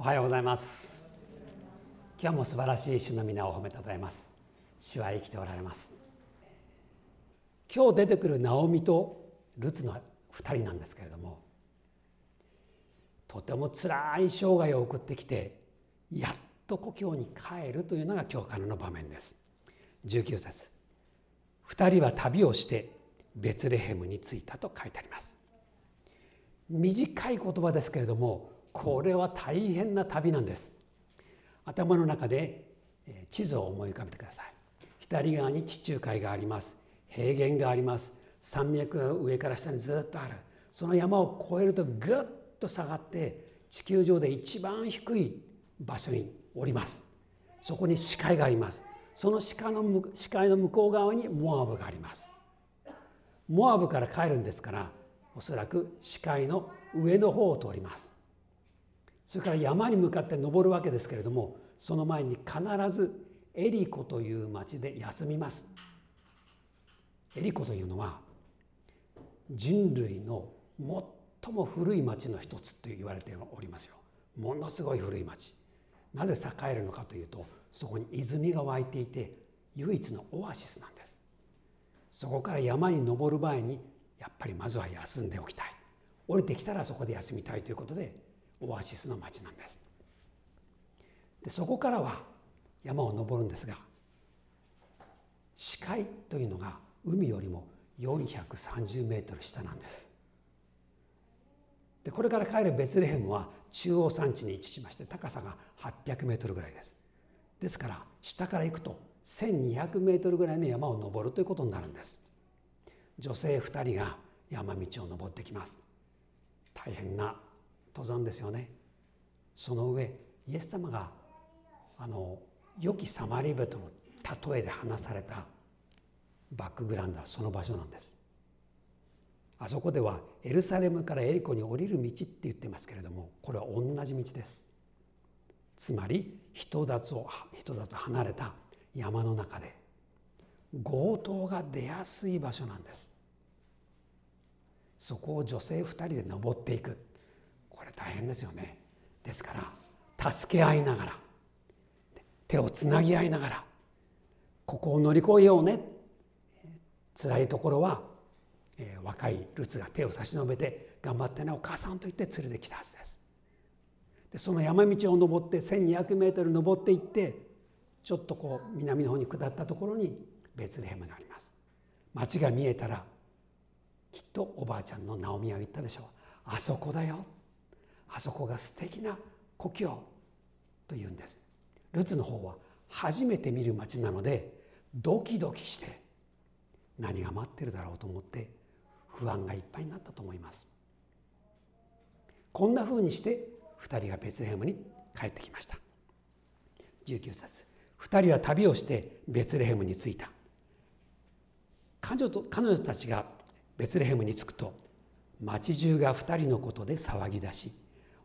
おはようございます。今日も素晴らしい主の皆を褒めたたえます。主は生きておられます。今日出てくるナオミとルツの2人なんですけれどもとても辛い生涯を送ってきてやっと故郷に帰るというのが今日からの場面です。19節。2人は旅をしてベツレヘムに着いたと書いてあります。短い言葉ですけれどもこれは大変な旅なんです。頭の中で地図を思い浮かべてください。左側に地中海があります。平原があります。山脈が上から下にずっとある。その山を越えるとぐっと下がって地球上で一番低い場所におります。そこに視界があります。その視界の視界の向こう側にモアブがあります。モアブから帰るんですからおそらく視界の上の方を通ります。それから山に向かって登るわけですけれどもその前に必ずエリコという町で休みます。エリコというのは人類の最も古い町の一つと言われておりますよ。ものすごい古い町。なぜ栄えるのかというとそこに泉が湧いていて唯一のオアシスなんです。そこから山に登る前にやっぱりまずは休んでおきたい。降りてきたらそこで休みたいということでオアシスの町なんです。でそこからは山を登るんですが視界というのが海よりも430メートル下なんです。でこれから帰るベツレヘムは中央山地に位置しまして高さが800メートルぐらいです。ですから下から行くと1200メートルぐらいの山を登るということになるんです。女性2人が山道を登ってきます。大変な登山ですよね。その上イエス様があの良きサマリ人の例えで話されたバックグラウンドはその場所なんです。あそこではエルサレムからエリコに降りる道って言ってますけれどもこれは同じ道です。つまり人里を人里離れた山の中で強盗が出やすい場所なんです。そこを女性2人で登っていく。これ大変ですよね。ですから助け合いながら手をつなぎ合いながらここを乗り越えようね。辛いところは、えー、若いルツが手を差し伸べて頑張ってねお母さんと言って連れてきたはずです。でその山道を登って1200メートル登っていってちょっとこう南の方に下ったところにベツレヘムがあります。町が見えたらきっとおばあちゃんのナオミは言ったでしょう。あそこだよ。あそこが素敵な故郷と言うんです。ルツの方は初めて見る町なのでドキドキして何が待ってるだろうと思って不安がいっぱいになったと思います。こんなふうにして2人がベツレヘムに帰ってきました。19節。2人は旅をしてベツレヘムに着いた。彼女と彼女たちがベツレヘムに着くと町中が2人のことで騒ぎ出し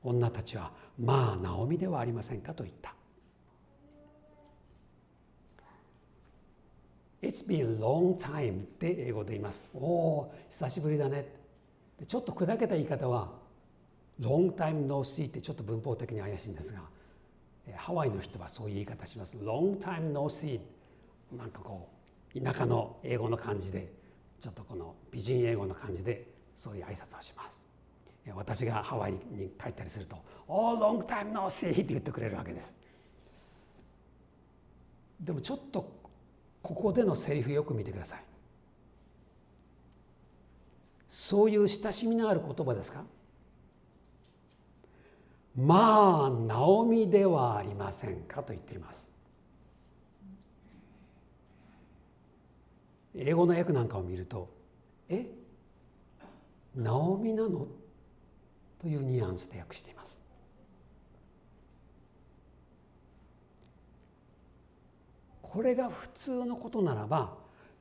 女たちは「まあナオミではありませんか」と言った。It's been long time って英語で言います。おお、久しぶりだね。ちょっと砕けた言い方は long time no see ってちょっと文法的に怪しいんですが、ハワイの人はそういう言い方します。long time no see なんかこう田舎の英語の感じでちょっとこの美人英語の感じでそういう挨拶をします。私がハワイに帰ったりすると「Oh long time no see」って言ってくれるわけです。でもちょっとここでのセリフよく見てください。そういう親しみのある言葉ですかまあナオミではありませんか？と言っています。英語の訳なんかを見ると「え？ナオミなの?」というニュアンスで訳しています。これが普通のことならば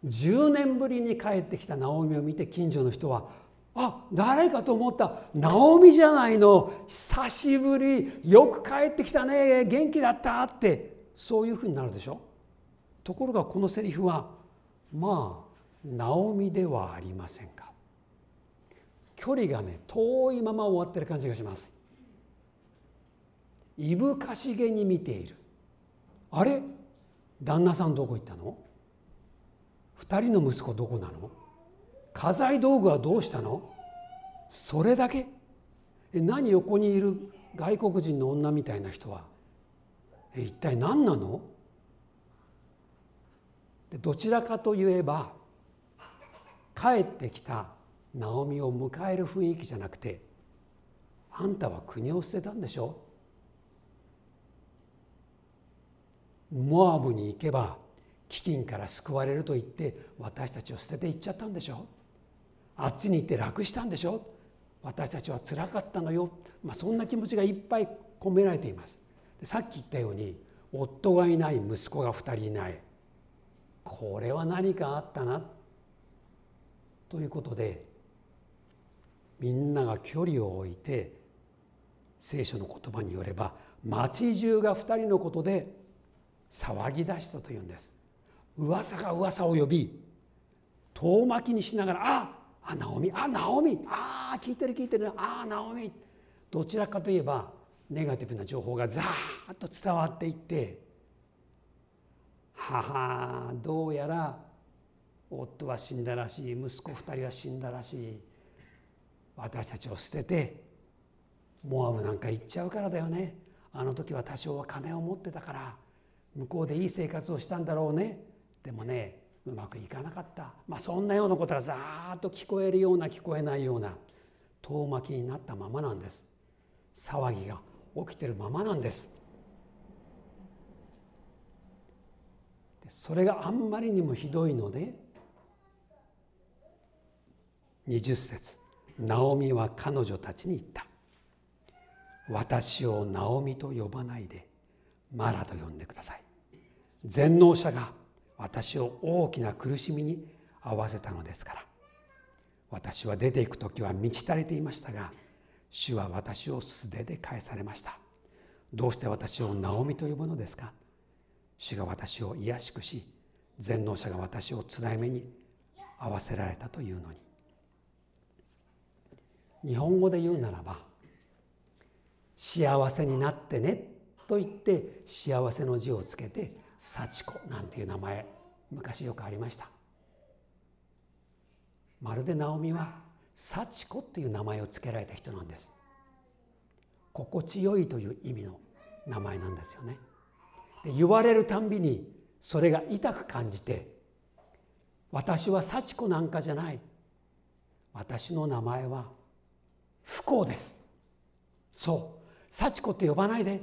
10年ぶりに帰ってきたナオミを見て近所の人は「あ誰かと思ったナオミじゃないの久しぶりよく帰ってきたね元気だった」ってそういうふうになるでしょ？ところがこのセリフはまあナオミではありませんか距離がね遠いまま終わってる感じがします。いぶかしげに見ている。あれ？旦那さんどこ行ったの？二人の息子どこなの？家財道具はどうしたの？それだけ？え何横にいる？外国人の女みたいな人は？え一体何なの？でどちらかといえば帰ってきたナオミを迎える雰囲気じゃなくてあんたは国を捨てたんでしょ？モアブに行けば飢饉から救われると言って私たちを捨てて行っちゃったんでしょ？あっちに行って楽したんでしょ？私たちはつらかったのよ、まあ、そんな気持ちがいっぱい込められています。さっき言ったように夫がいない息子が2人いない。これは何かあったな？ということでみんなが距離を置いて聖書の言葉によれば町中が2人のことで騒ぎ出したというんです。噂が噂を呼び遠巻きにしながら「ああナオミあナオミああ聞いてる聞いてるああナオミ」どちらかといえばネガティブな情報がザーッと伝わっていって母どうやら夫は死んだらしい息子2人は死んだらしい私たちを捨ててモアブなんか行っちゃうからだよね。あの時は多少は金を持ってたから向こうでいい生活をしたんだろうね。でもねうまくいかなかった。まあそんなようなことがざーっと聞こえるような聞こえないような遠巻きになったままなんです。騒ぎが起きてるままなんです。それがあんまりにもひどいので20節。ナオミは彼女たちに言った。私をナオミと呼ばないでマラと呼んでください。全能者が私を大きな苦しみに合わせたのですから。私は出ていく時は満ち足りていましたが主は私を素手で返されました。どうして私をナオミと呼ぶのですか？主が私を癒しくし全能者が私をつらい目に合わせられたというのに。日本語で言うならば幸せになってねと言って幸せの字をつけて幸子なんていう名前昔よくありました。まるでナオミは幸子っていう名前を付けられた人なんです。心地よいという意味の名前なんですよね。で言われるたんびにそれが痛く感じて私は幸子なんかじゃない。私の名前は不幸です。そう。幸子って呼ばないで。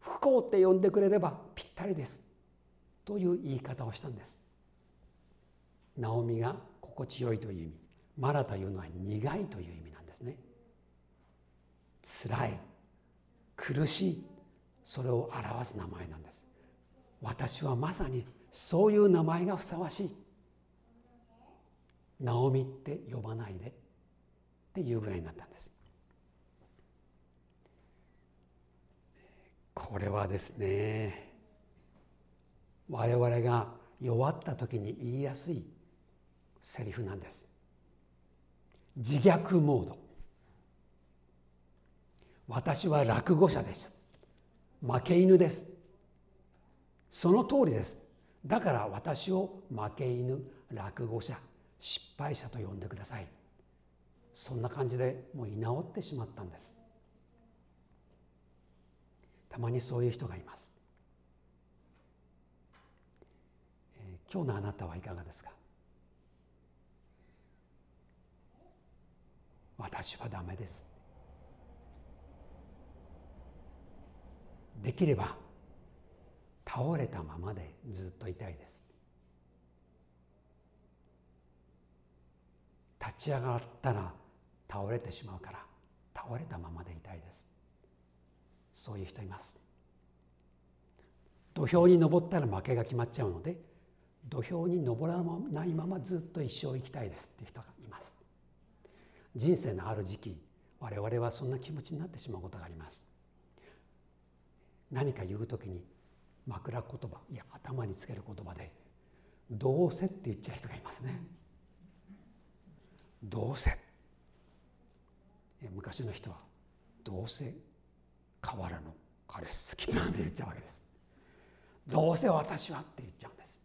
不幸って呼んでくれればぴったりです。という言い方をしたんです。ナオミが心地よいという意味。マラというのは苦いという意味なんですね。辛い。苦しい。それを表す名前なんです。私はまさにそういう名前がふさわしい。ナオミって呼ばないで。っていうぐらいになったんです。これはですね我々が弱った時に言いやすいセリフなんです。自虐モード。私は落語者です。負け犬です。その通りです。だから私を負け犬落語者失敗者と呼んでください。そんな感じでもう居直ってしまったんです。たまにそういう人がいます、えー、今日のあなたはいかがですか？私はダメです。できれば倒れたままでずっといたいです。立ち上がったら倒れてしまうから倒れたままでいたいです。そういう人います。土俵に登ったら負けが決まっちゃうので土俵に登らないままずっと一生生きたいですっていう人がいます。人生のある時期我々はそんな気持ちになってしまうことがあります。何か言う時に枕言葉いや頭につける言葉で「どうせ」って言っちゃう人がいますね。どうせ。昔の人は「どうせ変わらぬ彼好きなんて言っちゃうわけです。どうせ私はって言っちゃうんです。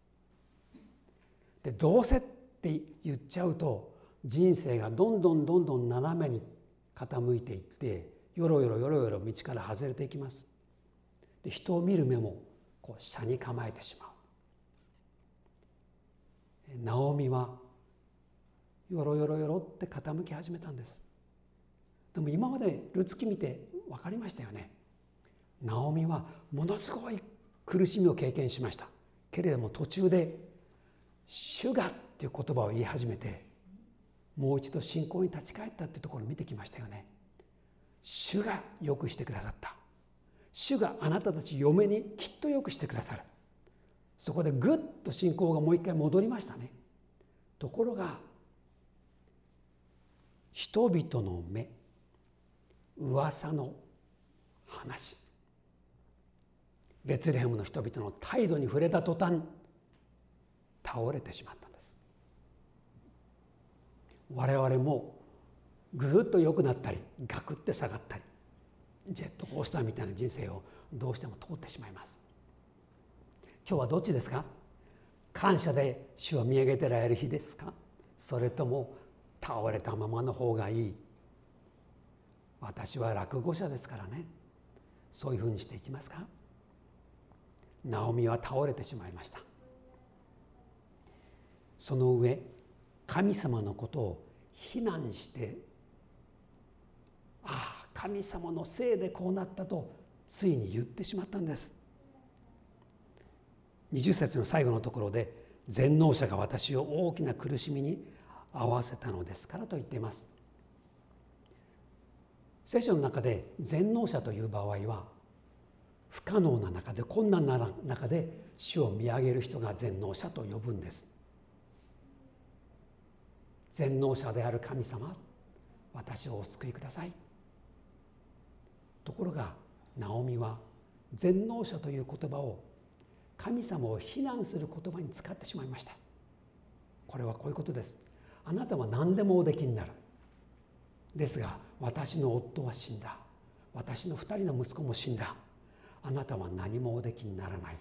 でどうせって言っちゃうと人生がどんどんどんどん斜めに傾いていってよろよろよろよろ道から外れていきます。で人を見る目もこう斜に構えてしまう。ナオミはよろよろよろって傾き始めたんです。でも今までルツキ見て分かりましたよね。ナオミはものすごい苦しみを経験しました。けれども途中で「主が」っていう言葉を言い始めてもう一度信仰に立ち返ったっていうところを見てきましたよね。主がよくしてくださった。主があなたたち嫁にきっとよくしてくださる。そこでぐっと信仰がもう一回戻りましたね。ところが人々の目噂の話。ベツレヘムの人々の態度に触れた途端倒れてしまったんです。我々もぐっと良くなったりガクって下がったりジェットコースターみたいな人生をどうしても通ってしまいます。今日はどっちですか？感謝で主を見上げてられる日ですか？それとも倒れたままの方がいい？私は落語者ですからね。そういうふうにしていきますか？ナオミは倒れてしまいました。その上神様のことを非難してああ神様のせいでこうなったとついに言ってしまったんです。20節の最後のところで全能者が私を大きな苦しみに合わせたのですからと言っています。聖書の中で全能者という場合は不可能な中で困難な中で主を見上げる人が全能者と呼ぶんです。全能者である神様私をお救いください。ところがナオミは全能者という言葉を神様を非難する言葉に使ってしまいました。これはこういうことです。あなたは何でもおできになる。ですが私の夫は死んだ。私の二人の息子も死んだ。あなたは何もおできにならない。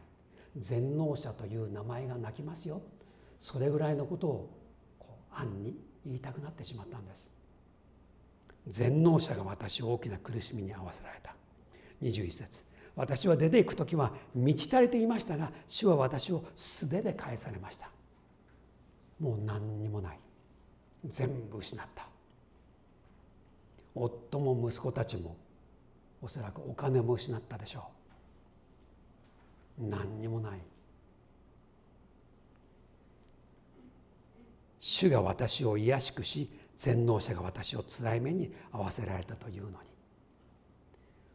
全能者という名前が泣きますよ。それぐらいのことをこう暗に言いたくなってしまったんです。全能者が私を大きな苦しみに遭わせられた。21節。私は出ていく時は満ち足りていましたが主は私を素手で返されました。もう何にもない。全部失った。夫も息子たちもおそらくお金も失ったでしょう。何にもない。主が私を卑しくし全能者が私をつらい目に遭わせられたというのに。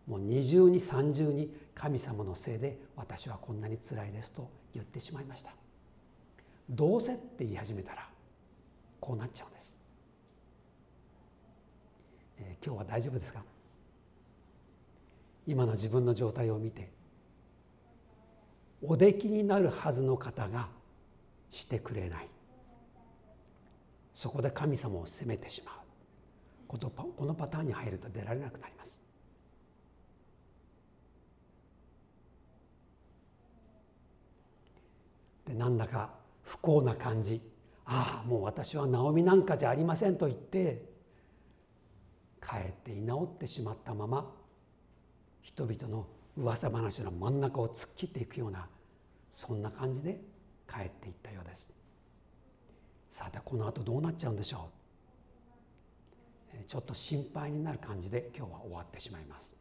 もう二重に三重に神様のせいで私はこんなにつらいですと言ってしまいました。どうせって言い始めたらこうなっちゃうんです、えー、今日は大丈夫ですか？今の自分の状態を見ておできになるはずの方がしてくれない。そこで神様を責めてしまう。このパターンに入ると出られなくなります。でなんだか不幸な感じああもう私はナオミなんかじゃありませんと言ってかえって居直ってしまったまま人々の噂話の真ん中を突っ切っていくようなそんな感じで帰っていったようです。さてこの後どうなっちゃうんでしょう。ちょっと心配になる感じで今日は終わってしまいます。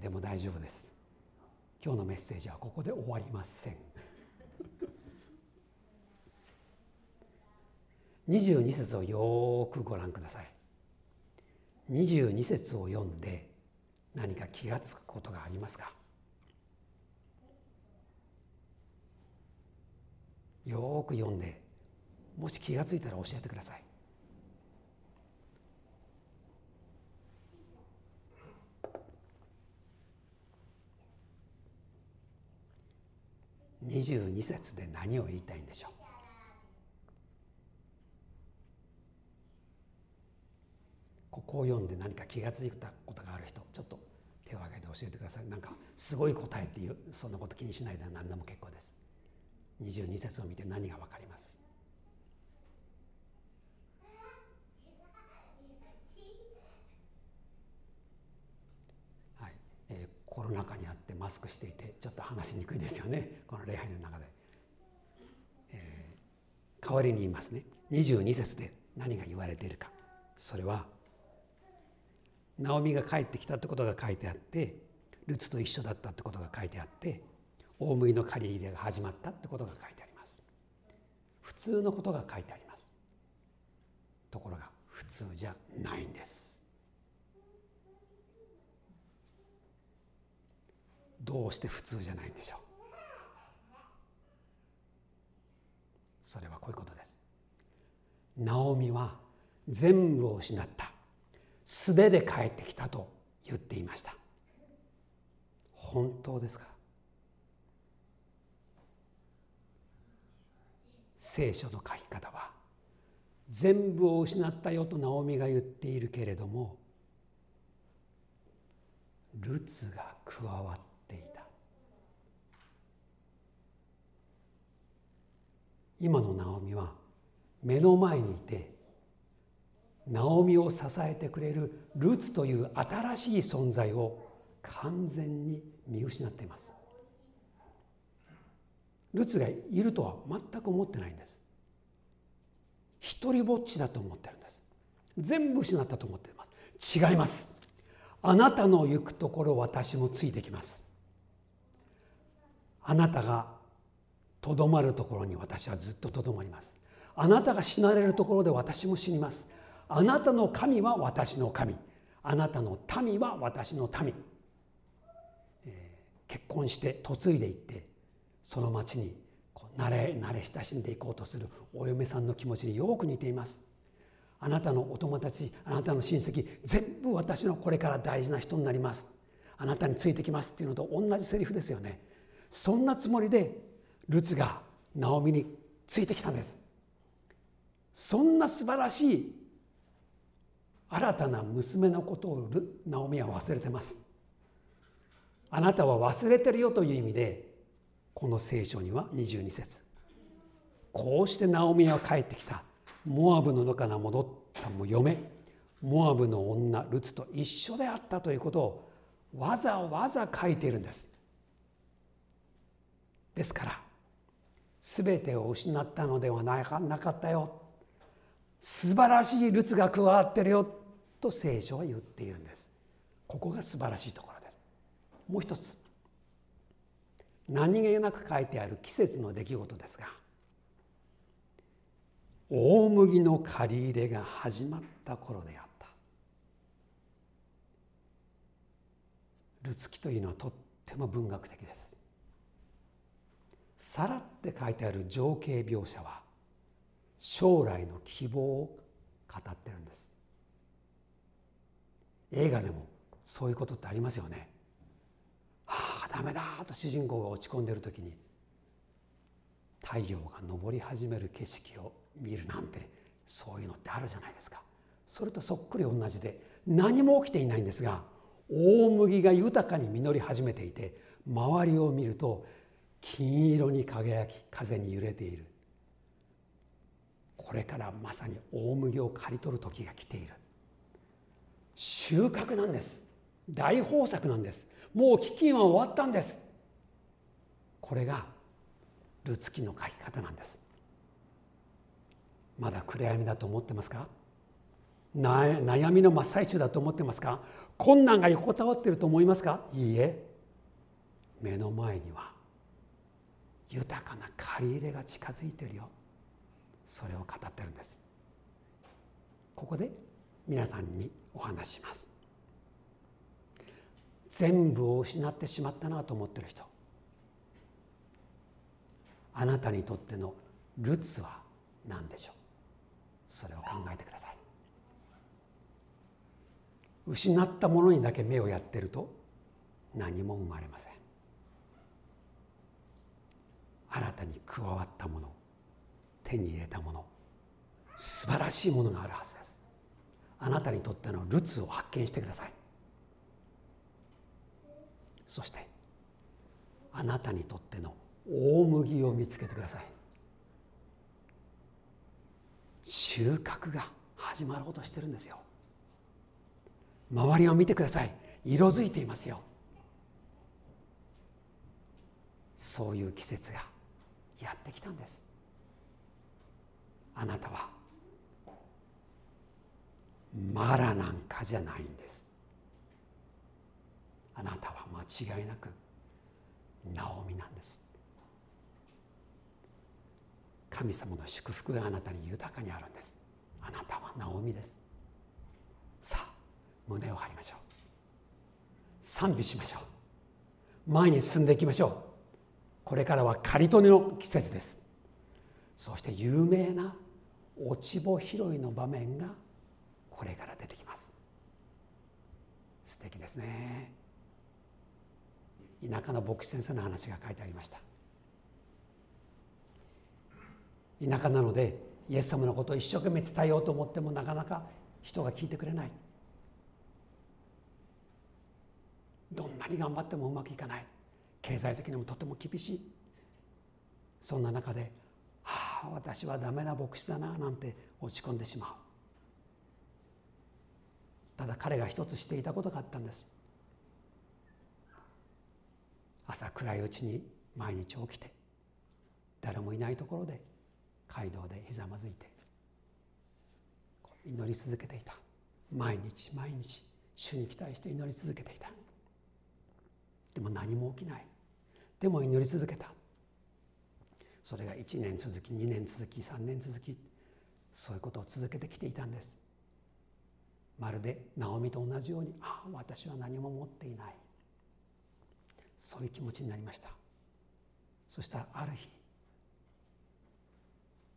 でも大丈夫です。今日のメッセージはここで終わりません。22節をよくご覧ください。22節を読んで何か気が付くことがありますか？よく読んでもし気が付いたら教えてください。22節で何を言いたいんでしょう？こう読んで何か気が付いたことがある人ちょっと手を挙げて教えてください。なんかすごい答えっていうそんなこと気にしないで何でも結構です。22節を見て何が分かります？はい、えー、コロナ禍にあってマスクしていてちょっと話しにくいですよね。この礼拝の中で、えー、代わりに言いますね。22節で何が言われているか。それはナオミが帰ってきたってことが書いてあってルツと一緒だったってことが書いてあって大麦の借り入れが始まったってことが書いてあります。普通のことが書いてあります。ところが普通じゃないんです。どうして普通じゃないんでしょう。それはこういうことです。ナオミは全部を失った。素手で帰ってきたと言っていました。本当ですか？聖書の書き方は全部を失ったよとナオミが言っているけれどもルツが加わっていた。今のナオミは目の前にいてナオミを支えてくれるルツという新しい存在を完全に見失っています。ルツがいるとは全く思ってないんです。一りぼっちだと思ってるんです。全部失ったと思っています。違います。あなたの行くところ私もついてきます。あなたがとどまるところに私はずっととどまります。あなたが死なれるところで私も死にます。あなたの神は私の神。あなたの民は私の民、えー、結婚して嫁いでいってその町に慣れ慣れ親しんでいこうとするお嫁さんの気持ちによく似ています。あなたのお友達あなたの親戚全部私のこれから大事な人になります。あなたについてきますっていうのと同じセリフですよね。そんなつもりでルツがナオミについてきたんです。そんな素晴らしい新たな娘のことをナオミは忘れてます。あなたは忘れてるよという意味でこの聖書には22節。こうしてナオミは帰ってきた。モアブの野から戻った。も嫁モアブの女ルツと一緒であったということをわざわざ書いているんです。ですから全てを失ったのではなかったよ。素晴らしいルツが加わってるよ。と聖書は言っているんです。ここが素晴らしいところです。もう一つ。何気なく書いてある季節の出来事ですが大麦の借り入れが始まった頃であった。ルツキというのはとっても文学的です。さらって書いてある情景描写は将来の希望を語ってるんです。映画でもそういうことってありますよね。はあダメだと主人公が落ち込んでる時に太陽が昇り始める景色を見るなんてそういうのってあるじゃないですか。それとそっくり同じで何も起きていないんですが大麦が豊かに実り始めていて周りを見ると金色に輝き風に揺れているこれからまさに大麦を刈り取る時が来ている収穫なんです。大豊作なんです。もう飢饉は終わったんです。これがルツキの書き方なんです。まだ暗闇だと思ってますか？悩みの真っ最中だと思ってますか？困難が横たわっていると思いますか？いいえ。目の前には豊かな借り入れが近づいているよ。それを語ってるんです。ここで皆さんにお話します。全部を失ってしまったなと思ってる人。あなたにとってのルツは何でしょう？それを考えてください。失ったものにだけ目をやってると何も生まれません。新たに加わったもの手に入れたもの素晴らしいものがあるはず。あなたにとってのルツを発見してください。そしてあなたにとっての大麦を見つけてください。収穫が始まろうとしてるんですよ。周りを見てください。色づいていますよ。そういう季節がやってきたんです。あなたはマラなん。かじゃないんですあなたは間違いなくナオミなんです。神様の祝福があなたに豊かにあるんです。あなたはナオミです。さあ胸を張りましょう。賛美しましょう。前に進んでいきましょう。これからは刈り取りの季節です。そして有名な落ち穂拾いの場面がこれから出てきます。素敵ですね。田舎の牧師先生の話が書いてありました。田舎なのでイエス様のことを一生懸命伝えようと思ってもなかなか人が聞いてくれない。どんなに頑張ってもうまくいかない。経済的にもとても厳しい。そんな中で「はあ私はダメな牧師だな」なんて落ち込んでしまう。ただ彼が一つしていたことがあったんです。朝暗いうちに毎日起きて誰もいないところで街道でひざまずいて祈り続けていた。毎日毎日主に期待して祈り続けていた。でも何も起きない。でも祈り続けた。それが1年続き2年続き3年続きそういうことを続けてきていたんです。まるでナオミと同じようにああ私は何も持っていない。そういう気持ちになりました。そしたらある日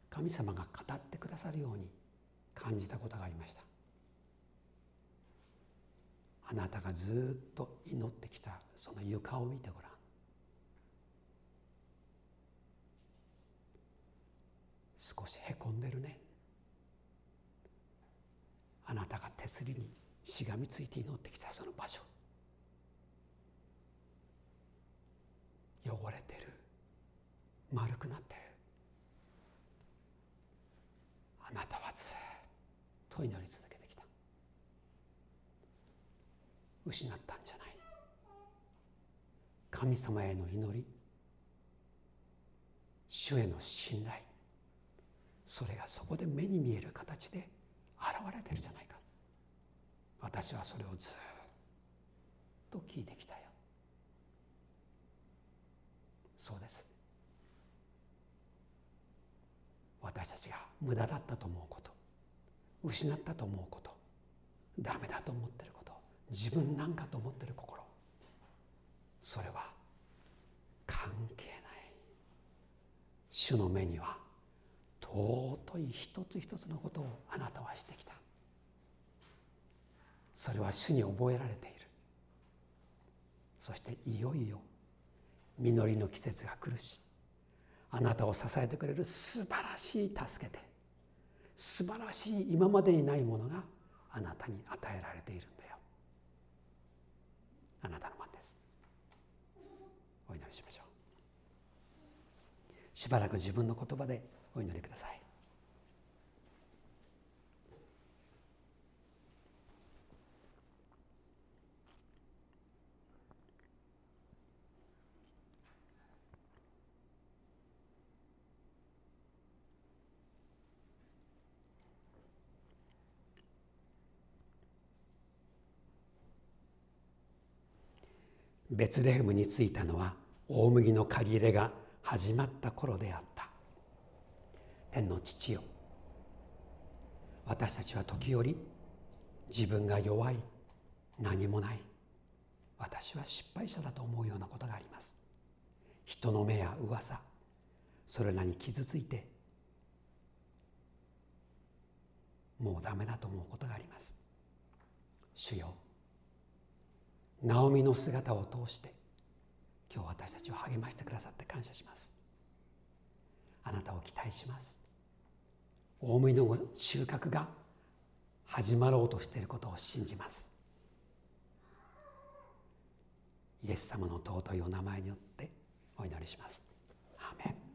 神様が語ってくださるように感じたことがありました。あなたがずっと祈ってきたその床を見てごらん。少しへこんでるね。あなたが手すりにしがみついて祈ってきたその場所。汚れてる。丸くなってる。あなたはずっと祈り続けてきた。失ったんじゃない。神様への祈り。主への信頼。それがそこで目に見える形で現れてるじゃないか。私はそれをずっと聞いてきたよ。そうです。私たちが無駄だったと思うこと失ったと思うことダメだと思ってること自分なんかと思ってる心それは関係ない。主の目には尊い一つ一つのことをあなたはしてきた。それは主に覚えられている。そしていよいよ実りの季節が来るしあなたを支えてくれる素晴らしい助けて素晴らしい今までにないものがあなたに与えられているんだよ。あなたの番です。お祈りしましょう。しばらく自分の言葉でお祈りください。ベツレヘムに着いたのは大麦の借り入れが始まった頃であった。天の父よ。私たちは時折自分が弱い何もない私は失敗者だと思うようなことがあります。人の目や噂それらに傷ついてもうダメだと思うことがあります。主よナオミの姿を通して今日私たちを励ましてくださって感謝します。あなたを期待します。大麦の収穫が始まろうとしていることを信じますイエス様の尊いお名前によってお祈りします。アーメン